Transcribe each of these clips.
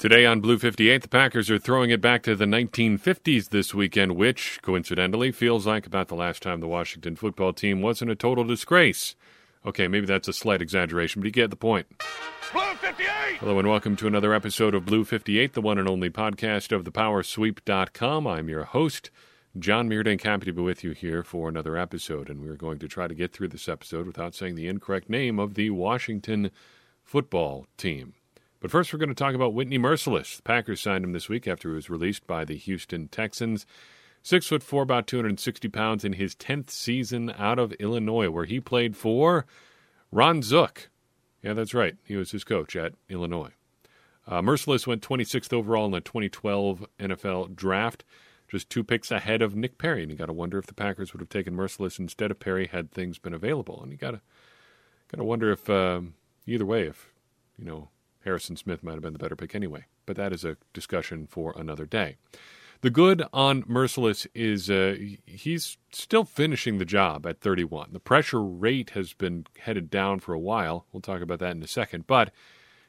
Today on Blue 58, the Packers are throwing it back to the 1950s this weekend, which, coincidentally, feels like about the last time the Washington football team wasn't a total disgrace. Okay, maybe that's a slight exaggeration, but you get the point. Blue 58! Hello and welcome to another episode of Blue 58, the one and only podcast of thepowersweep.com. I'm your host, John Meerdink, happy to be with you here for another episode, and we're going to try to get through this episode without saying the incorrect name of the Washington football team. But first, we're going to talk about Whitney Mercilus. The Packers signed him this week after he was released by the Houston Texans. Six foot four, about 260 pounds, in his 10th season out of Illinois, where he played for Ron Zook. Yeah, that's right. He was his coach at Illinois. Uh, Mercilus went 26th overall in the 2012 NFL draft, just two picks ahead of Nick Perry. And you got to wonder if the Packers would have taken Mercilus instead of Perry had things been available. And you got to got to wonder if um, either way, if you know Harrison Smith might have been the better pick anyway, but that is a discussion for another day. The good on Mercilus is uh, he's still finishing the job at 31. The pressure rate has been headed down for a while. We'll talk about that in a second, but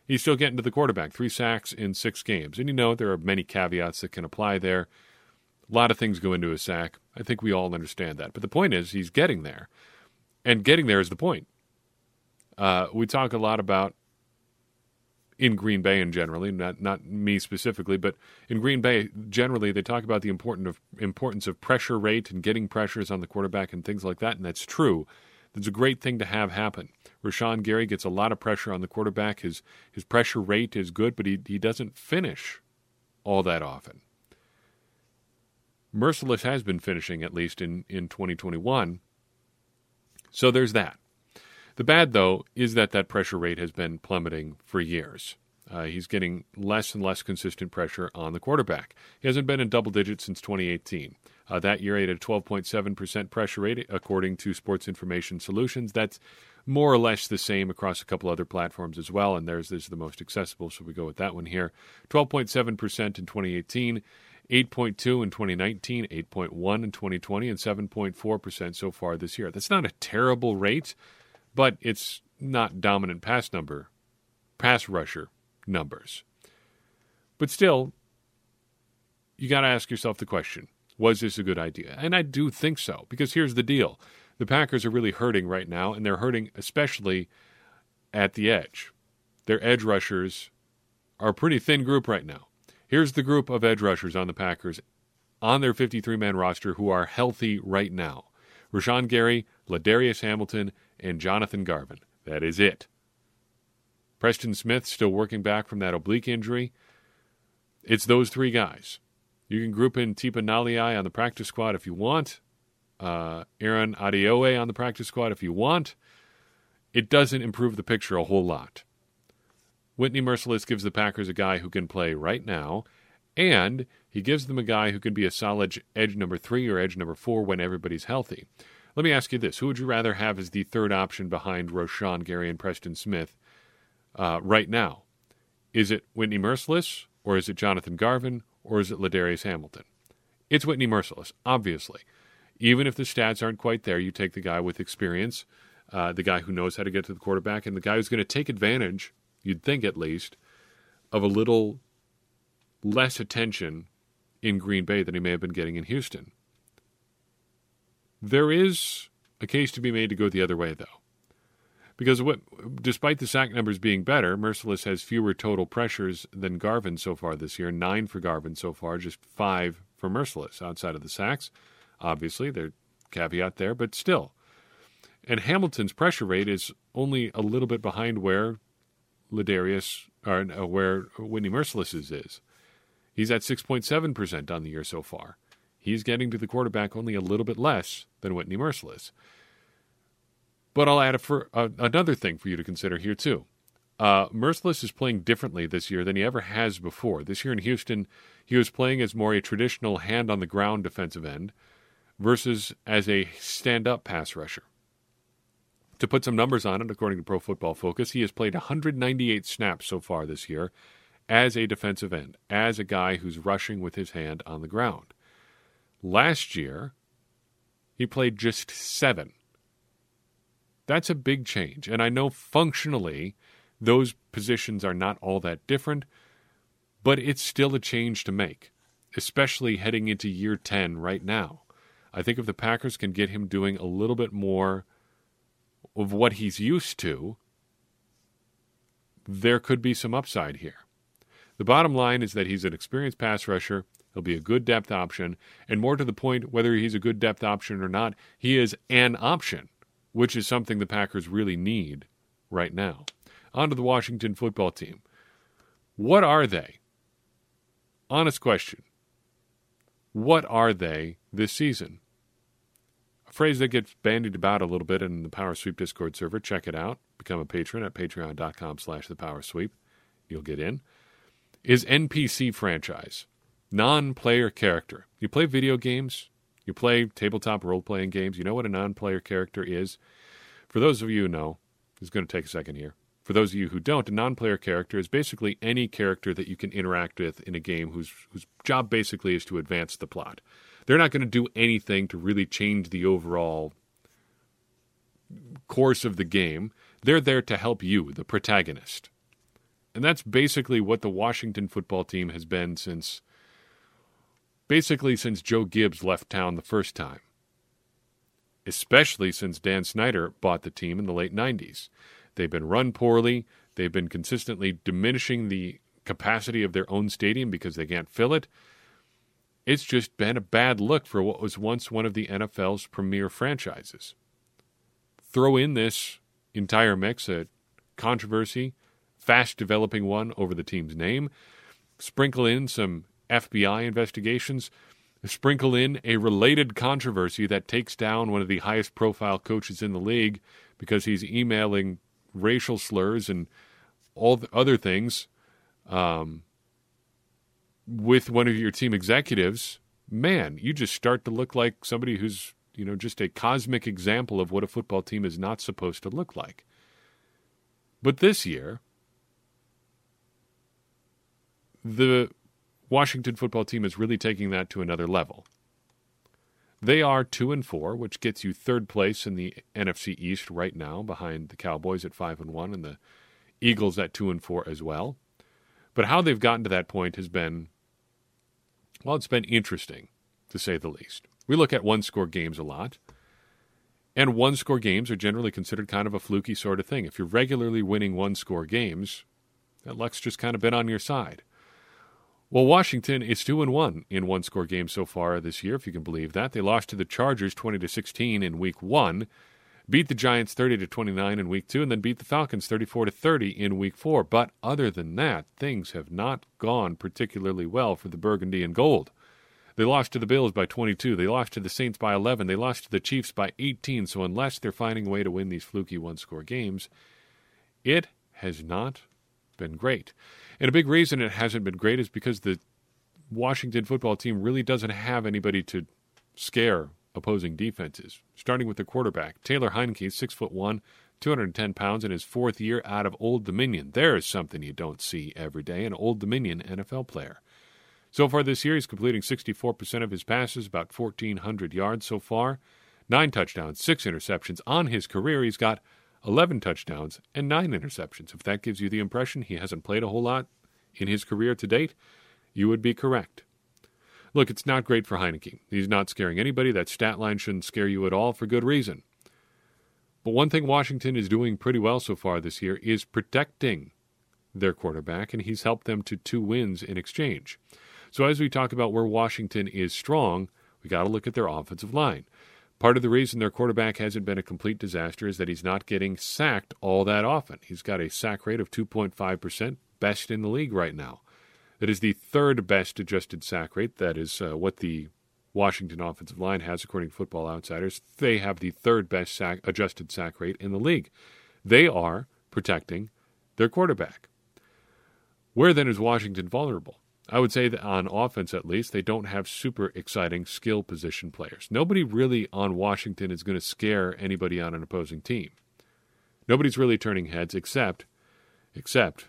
he's still getting to the quarterback. Three sacks in six games. And you know, there are many caveats that can apply there. A lot of things go into a sack. I think we all understand that. But the point is, he's getting there. And getting there is the point. Uh, we talk a lot about in Green Bay and generally, not not me specifically, but in Green Bay generally, they talk about the important of importance of pressure rate and getting pressures on the quarterback and things like that, and that's true. It's a great thing to have happen. Rashan Gary gets a lot of pressure on the quarterback. His his pressure rate is good, but he he doesn't finish all that often. Mercilus has been finishing at least in in 2021. So there's that. The bad, though, is that that pressure rate has been plummeting for years. Uh, he's getting less and less consistent pressure on the quarterback. He hasn't been in double digits since 2018. Uh, that year, he had a 12.7% pressure rate, according to Sports Information Solutions. That's more or less the same across a couple other platforms as well, and theirs is the most accessible, so we go with that one here. 12.7% in 2018, 8.2 in 2019, 8.1 in 2020, and 7.4% so far this year. That's not a terrible rate but it's not dominant pass number, pass rusher numbers. But still, you got to ask yourself the question was this a good idea? And I do think so, because here's the deal the Packers are really hurting right now, and they're hurting especially at the edge. Their edge rushers are a pretty thin group right now. Here's the group of edge rushers on the Packers on their 53 man roster who are healthy right now Rashan Gary, Ladarius Hamilton, and Jonathan Garvin. That is it. Preston Smith still working back from that oblique injury. It's those three guys. You can group in Tipa Galeai on the practice squad if you want. Uh, Aaron Adeoye on the practice squad if you want. It doesn't improve the picture a whole lot. Whitney Mercilus gives the Packers a guy who can play right now, and he gives them a guy who can be a solid edge number three or edge number four when everybody's healthy. Let me ask you this: Who would you rather have as the third option behind Rashan Gary and Preston Smith uh, right now? Is it Whitney Mercilus, or is it Jonathan Garvin, or is it Ladarius Hamilton? It's Whitney Mercilus, obviously. Even if the stats aren't quite there, you take the guy with experience, uh, the guy who knows how to get to the quarterback, and the guy who's going to take advantage, you'd think at least, of a little less attention in Green Bay than he may have been getting in Houston. There is a case to be made to go the other way, though. Because what, despite the sack numbers being better, Mercilus has fewer total pressures than Garvin so far this year. Nine for Garvin so far, just five for Mercilus outside of the sacks. Obviously, there's caveat there, but still. And Hamilton's pressure rate is only a little bit behind where Ladarius or uh, where Whitney Mercilus is. He's at 6.7% on the year so far he's getting to the quarterback only a little bit less than Whitney Mercilus. But I'll add for, uh, another thing for you to consider here, too. Uh, Mercilus is playing differently this year than he ever has before. This year in Houston, he was playing as more a traditional hand on the ground defensive end versus as a stand up pass rusher. To put some numbers on it, according to Pro Football Focus, he has played 198 snaps so far this year as a defensive end, as a guy who's rushing with his hand on the ground. Last year, he played just seven. That's a big change. And I know functionally those positions are not all that different, but it's still a change to make, especially heading into year 10 right now. I think if the Packers can get him doing a little bit more of what he's used to, there could be some upside here. The bottom line is that he's an experienced pass rusher. He'll be a good depth option. And more to the point, whether he's a good depth option or not, he is an option, which is something the Packers really need right now. On to the Washington football team. What are they? Honest question. What are they this season? A phrase that gets bandied about a little bit in the Power Sweep Discord server. Check it out. Become a patron at patreon.com slash the Power Sweep. You'll get in. Is NPC franchise. Non-player character. You play video games, you play tabletop role-playing games, you know what a non-player character is? For those of you who know, it's going to take a second here. For those of you who don't, a non-player character is basically any character that you can interact with in a game whose whose job basically is to advance the plot. They're not going to do anything to really change the overall course of the game. They're there to help you, the protagonist. And that's basically what the Washington football team has been since basically since Joe Gibbs left town the first time. Especially since Dan Snyder bought the team in the late 90s. They've been run poorly. They've been consistently diminishing the capacity of their own stadium because they can't fill it. It's just been a bad look for what was once one of the NFL's premier franchises. Throw in this entire mix a controversy, fast developing one over the team's name, sprinkle in some FBI investigations, sprinkle in a related controversy that takes down one of the highest profile coaches in the league because he's emailing racial slurs and all the other things um, with one of your team executives, man, you just start to look like somebody who's you know just a cosmic example of what a football team is not supposed to look like. But this year, the Washington football team is really taking that to another level. They are 2 and 4, which gets you third place in the NFC East right now behind the Cowboys at 5 and 1 and the Eagles at 2 and 4 as well. But how they've gotten to that point has been well, it's been interesting to say the least. We look at one score games a lot. And one score games are generally considered kind of a fluky sort of thing. If you're regularly winning one score games, that luck's just kind of been on your side. Well, Washington is two and one in one score games so far this year, if you can believe that. They lost to the Chargers twenty to sixteen in week one, beat the Giants thirty to twenty nine in week two, and then beat the Falcons thirty four to thirty in week four. But other than that, things have not gone particularly well for the Burgundy and Gold. They lost to the Bills by 22. They lost to the Saints by 11. They lost to the Chiefs by 18. So, unless they're finding a way to win these fluky one score games, it has not been great. And a big reason it hasn't been great is because the Washington football team really doesn't have anybody to scare opposing defenses. Starting with the quarterback, Taylor Heinicke, six foot one, 210 pounds in his fourth year out of Old Dominion. There is something you don't see every day, an Old Dominion NFL player. So far this year, he's completing 64% of his passes, about 1,400 yards so far, nine touchdowns, six interceptions. On his career, he's got 11 touchdowns, and 9 interceptions. If that gives you the impression he hasn't played a whole lot in his career to date, you would be correct. Look, it's not great for Heinicke. He's not scaring anybody. That stat line shouldn't scare you at all for good reason. But one thing Washington is doing pretty well so far this year is protecting their quarterback, and he's helped them to two wins in exchange. So, as we talk about where Washington is strong, we got to look at their offensive line. Part of the reason their quarterback hasn't been a complete disaster is that he's not getting sacked all that often. He's got a sack rate of 2.5%, best in the league right now. That is the third best adjusted sack rate. That is uh, what the Washington offensive line has, according to Football Outsiders. They have the third best sack, adjusted sack rate in the league. They are protecting their quarterback. Where then is Washington vulnerable? I would say that on offense, at least, they don't have super exciting skill position players. Nobody really on Washington is going to scare anybody on an opposing team. Nobody's really turning heads except, except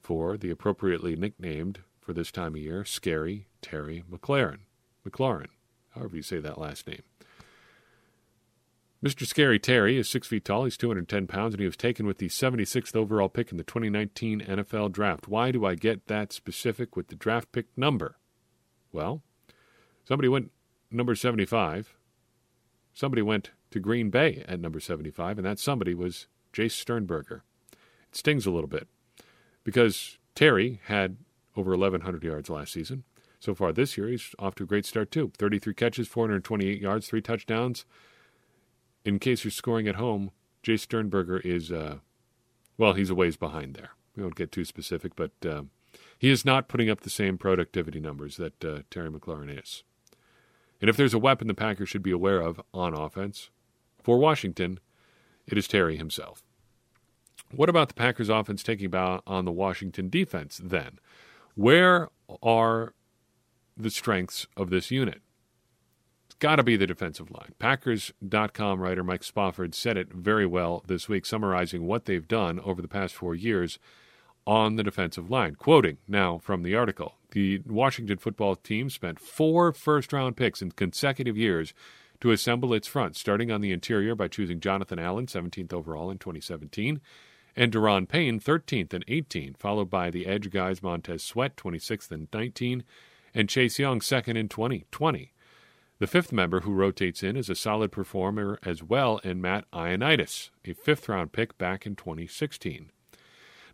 for the appropriately nicknamed for this time of year, Scary Terry McLaurin. McLaurin, however you say that last name. Mr. Scary Terry is six feet tall. He's 210 pounds, and he was taken with the 76th overall pick in the 2019 NFL Draft. Why do I get that specific with the draft pick number? Well, somebody went number 75. Somebody went to Green Bay at number 75, and that somebody was Jace Sternberger. It stings a little bit because Terry had over 1,100 yards last season. So far this year, he's off to a great start, too. 33 catches, 428 yards, three touchdowns in case you're scoring at home, Jay Sternberger is, uh, well, he's a ways behind there. We won't get too specific, but uh, he is not putting up the same productivity numbers that uh, Terry McLaurin is. And if there's a weapon the Packers should be aware of on offense for Washington, it is Terry himself. What about the Packers offense taking on the Washington defense then? Where are the strengths of this unit? Got to be the defensive line. Packers.com writer Mike Spofford said it very well this week, summarizing what they've done over the past four years on the defensive line. Quoting now from the article The Washington football team spent four first round picks in consecutive years to assemble its front, starting on the interior by choosing Jonathan Allen, 17th overall in 2017, and Daron Payne, 13th and 18, followed by the edge guys Montez Sweat, 26th and 19, and Chase Young, 2nd in 2020. The fifth member who rotates in is a solid performer as well in Matt Ioannidis, a fifth round pick back in 2016.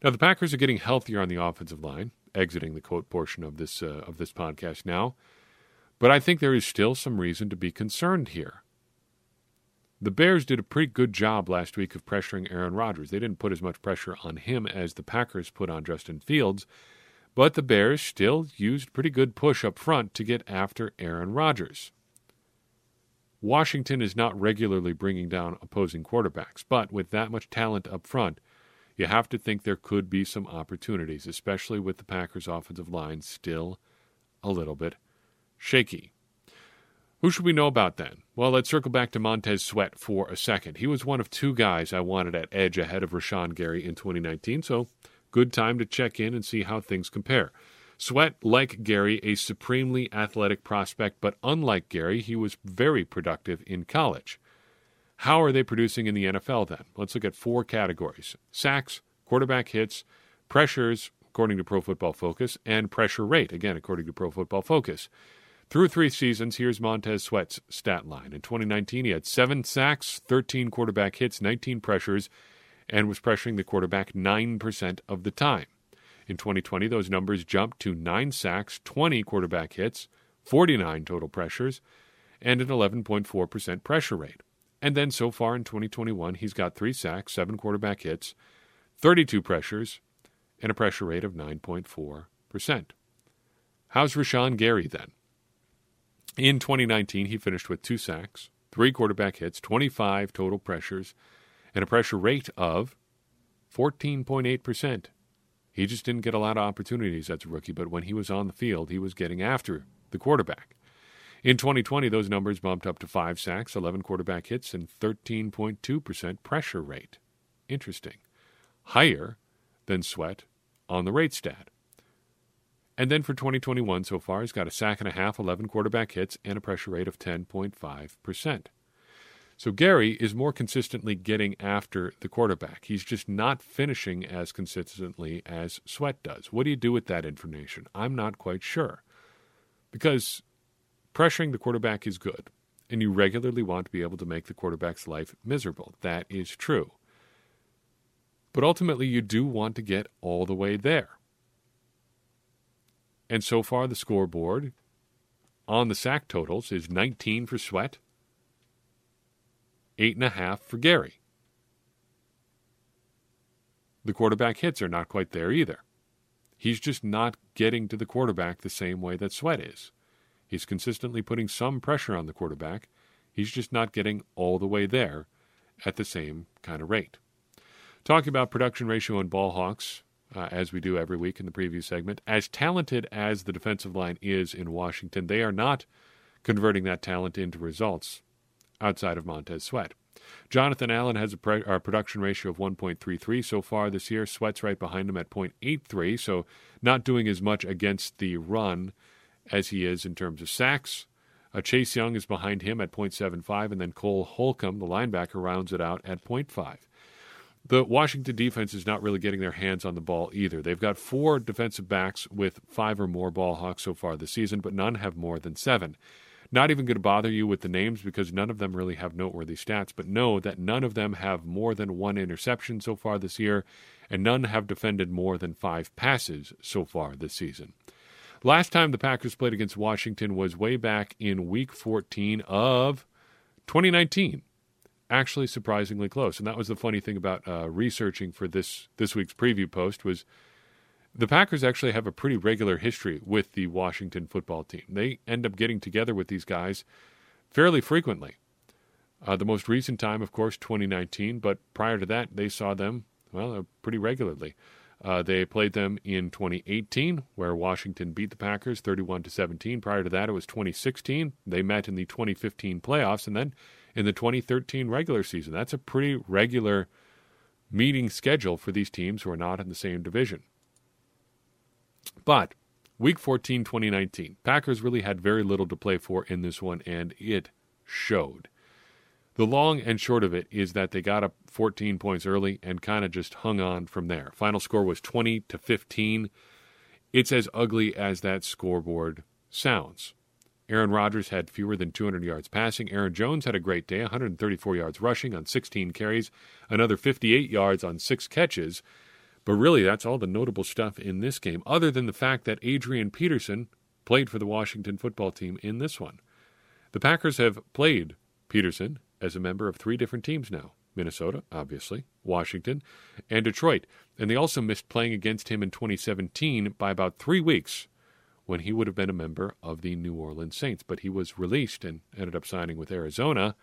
Now the Packers are getting healthier on the offensive line, exiting the quote portion of this uh, of this podcast now, but I think there is still some reason to be concerned here. The Bears did a pretty good job last week of pressuring Aaron Rodgers. They didn't put as much pressure on him as the Packers put on Justin Fields, but the Bears still used pretty good push up front to get after Aaron Rodgers. Washington is not regularly bringing down opposing quarterbacks, but with that much talent up front, you have to think there could be some opportunities, especially with the Packers' offensive line still a little bit shaky. Who should we know about then? Well, let's circle back to Montez Sweat for a second. He was one of two guys I wanted at edge ahead of Rashan Gary in 2019, so good time to check in and see how things compare. Sweat, like Gary, a supremely athletic prospect, but unlike Gary, he was very productive in college. How are they producing in the NFL then? Let's look at four categories sacks, quarterback hits, pressures, according to Pro Football Focus, and pressure rate, again, according to Pro Football Focus. Through three seasons, here's Montez Sweat's stat line. In 2019, he had seven sacks, 13 quarterback hits, 19 pressures, and was pressuring the quarterback 9% of the time. In 2020, those numbers jumped to 9 sacks, 20 quarterback hits, 49 total pressures, and an 11.4% pressure rate. And then so far in 2021, he's got 3 sacks, 7 quarterback hits, 32 pressures, and a pressure rate of 9.4%. How's Rashan Gary then? In 2019, he finished with 2 sacks, 3 quarterback hits, 25 total pressures, and a pressure rate of 14.8%. He just didn't get a lot of opportunities as a rookie, but when he was on the field, he was getting after the quarterback. In 2020, those numbers bumped up to five sacks, 11 quarterback hits, and 13.2% pressure rate. Interesting. Higher than Sweat on the rate stat. And then for 2021 so far, he's got a sack and a half, 11 quarterback hits, and a pressure rate of 10.5%. So Gary is more consistently getting after the quarterback. He's just not finishing as consistently as Sweat does. What do you do with that information? I'm not quite sure. Because pressuring the quarterback is good, and you regularly want to be able to make the quarterback's life miserable. That is true. But ultimately, you do want to get all the way there. And so far, the scoreboard on the sack totals is 19 for Sweat, eight and a half for Gary. The quarterback hits are not quite there either. He's just not getting to the quarterback the same way that Sweat is. He's consistently putting some pressure on the quarterback. He's just not getting all the way there at the same kind of rate. Talking about production ratio and ball hawks, uh, as we do every week in the preview segment, as talented as the defensive line is in Washington, they are not converting that talent into results outside of Montez Sweat. Jonathan Allen has a, a, production ratio of 1.33 so far this year. Sweat's right behind him at 0.83, so not doing as much against the run as he is in terms of sacks. Uh, Chase Young is behind him at 0.75, and then Cole Holcomb, the linebacker, rounds it out at 0.5. The Washington defense is not really getting their hands on the ball either. They've got four defensive backs with five or more ball hawks so far this season, but none have more than seven. Not even going to bother you with the names because none of them really have noteworthy stats, but know that none of them have more than one interception so far this year, and none have defended more than five passes so far this season. Last time the Packers played against Washington was way back in week 14 of 2019. Actually, surprisingly close. And that was the funny thing about uh, researching for this, this week's preview post was the Packers actually have a pretty regular history with the Washington football team. They end up getting together with these guys fairly frequently. Uh, the most recent time, of course, 2019, but prior to that, they saw them, well, uh, pretty regularly. Uh, they played them in 2018, where Washington beat the Packers 31 to 17. Prior to that, it was 2016. They met in the 2015 playoffs, and then in the 2013 regular season. That's a pretty regular meeting schedule for these teams who are not in the same division. But Week 14, 2019, Packers really had very little to play for in this one, and it showed. The long and short of it is that they got up 14 points early and kind of just hung on from there. Final score was 20 to 15. It's as ugly as that scoreboard sounds. Aaron Rodgers had fewer than 200 yards passing. Aaron Jones had a great day, 134 yards rushing on 16 carries, another 58 yards on six catches. But really, that's all the notable stuff in this game, other than the fact that Adrian Peterson played for the Washington football team in this one. The Packers have played Peterson as a member of three different teams now Minnesota, obviously, Washington, and Detroit. And they also missed playing against him in 2017 by about three weeks when he would have been a member of the New Orleans Saints. But he was released and ended up signing with Arizona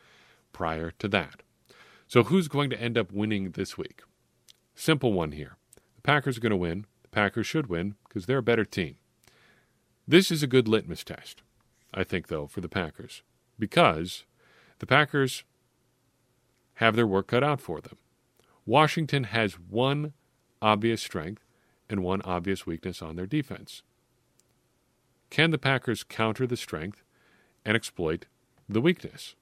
prior to that. So who's going to end up winning this week? Simple one here. The Packers are going to win. The Packers should win because they're a better team. This is a good litmus test, I think, though, for the Packers because the Packers have their work cut out for them. Washington has one obvious strength and one obvious weakness on their defense. Can the Packers counter the strength and exploit the weakness?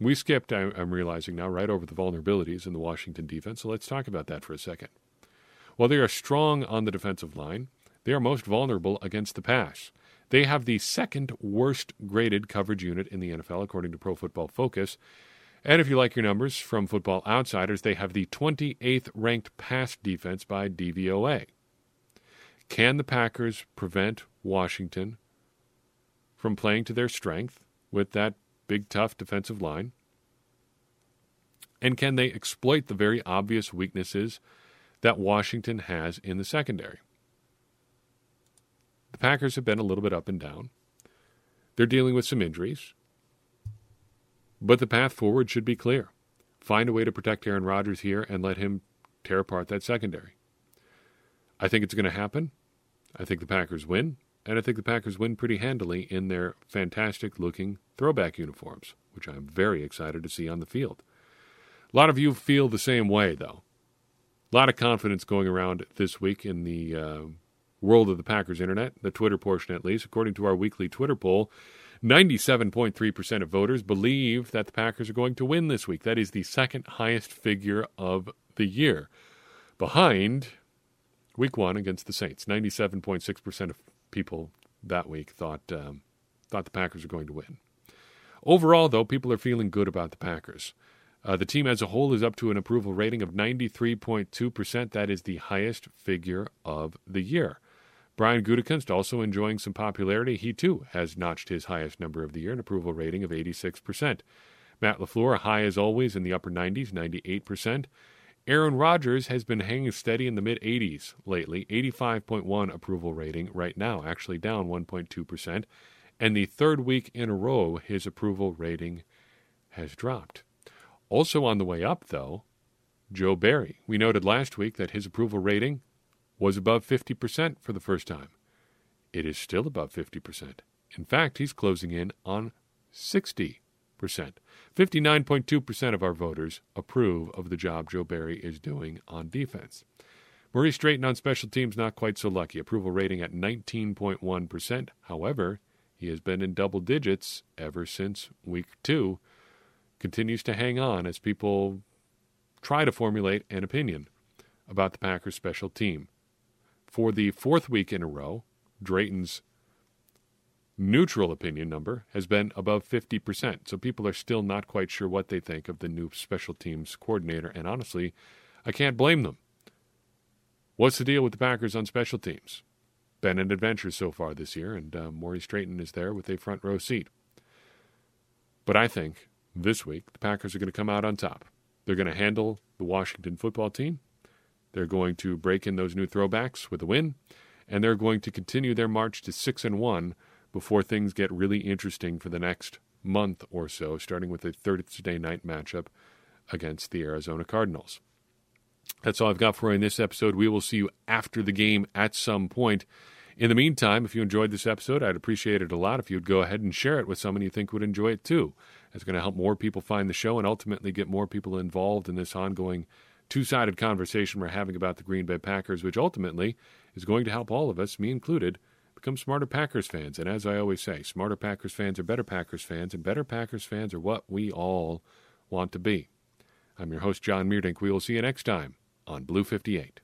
We skipped, I'm realizing now, right over the vulnerabilities in the Washington defense, so let's talk about that for a second. While they are strong on the defensive line, they are most vulnerable against the pass. They have the second worst graded coverage unit in the NFL, according to Pro Football Focus. And if you like your numbers from Football Outsiders, they have the 28th ranked pass defense by DVOA. Can the Packers prevent Washington from playing to their strength with that big, tough defensive line? And can they exploit the very obvious weaknesses that Washington has in the secondary? The Packers have been a little bit up and down. They're dealing with some injuries. But the path forward should be clear. Find a way to protect Aaron Rodgers here and let him tear apart that secondary. I think it's going to happen. I think the Packers win, and I think the Packers win pretty handily in their fantastic looking throwback uniforms, which I'm very excited to see on the field. A lot of you feel the same way, though. A lot of confidence going around this week in the uh, world of the Packers internet, the Twitter portion at least. According to our weekly Twitter poll, 97.3% of voters believe that the Packers are going to win this week. That is the second highest figure of the year. Behind week one against the Saints, 97.6% of people that week thought, um, thought the Packers were going to win. Overall, though, people are feeling good about the Packers. Uh, the team as a whole is up to an approval rating of 93.2%. That is the highest figure of the year. Brian Gutekunst also enjoying some popularity. He too has notched his highest number of the year, an approval rating of 86%. Matt LaFleur, high as always in the upper 90s, 98%. Aaron Rodgers has been hanging steady in the mid 80s lately, 85.1 approval rating right now, actually down 1.2%. And the third week in a row, his approval rating has dropped. Also on the way up, though, Joe Barry. We noted last week that his approval rating was above 50% for the first time. It is still above 50%. In fact, he's closing in on 60%. 59.2% of our voters approve of the job Joe Barry is doing on defense. Maurice Drayton on special teams, not quite so lucky. Approval rating at 19.1%. However, He has been in double digits ever since week two. Continues to hang on as people try to formulate an opinion about the Packers special team. For the fourth week in a row, Drayton's neutral opinion number has been above 50%. So people are still not quite sure what they think of the new special teams coordinator. And honestly, I can't blame them. What's the deal with the Packers on special teams? Been an adventure so far this year, and uh, Drayton is there with a front row seat. But I think this week the Packers are going to come out on top. They're going to handle the Washington football team. They're going to break in those new throwbacks with a win, and they're going to continue their march to six and one before things get really interesting for the next month or so, starting with a Thursday night matchup against the Arizona Cardinals. That's all I've got for you in this episode. We will see you after the game at some point. In the meantime, if you enjoyed this episode, I'd appreciate it a lot if you'd go ahead and share it with someone you think would enjoy it too. It's going to help more people find the show and ultimately get more people involved in this ongoing two sided conversation we're having about the Green Bay Packers, which ultimately is going to help all of us, me included, become smarter Packers fans. And as I always say, smarter Packers fans are better Packers fans, and better Packers fans are what we all want to be. I'm your host, John Meerdink. We will see you next time on Blue 58.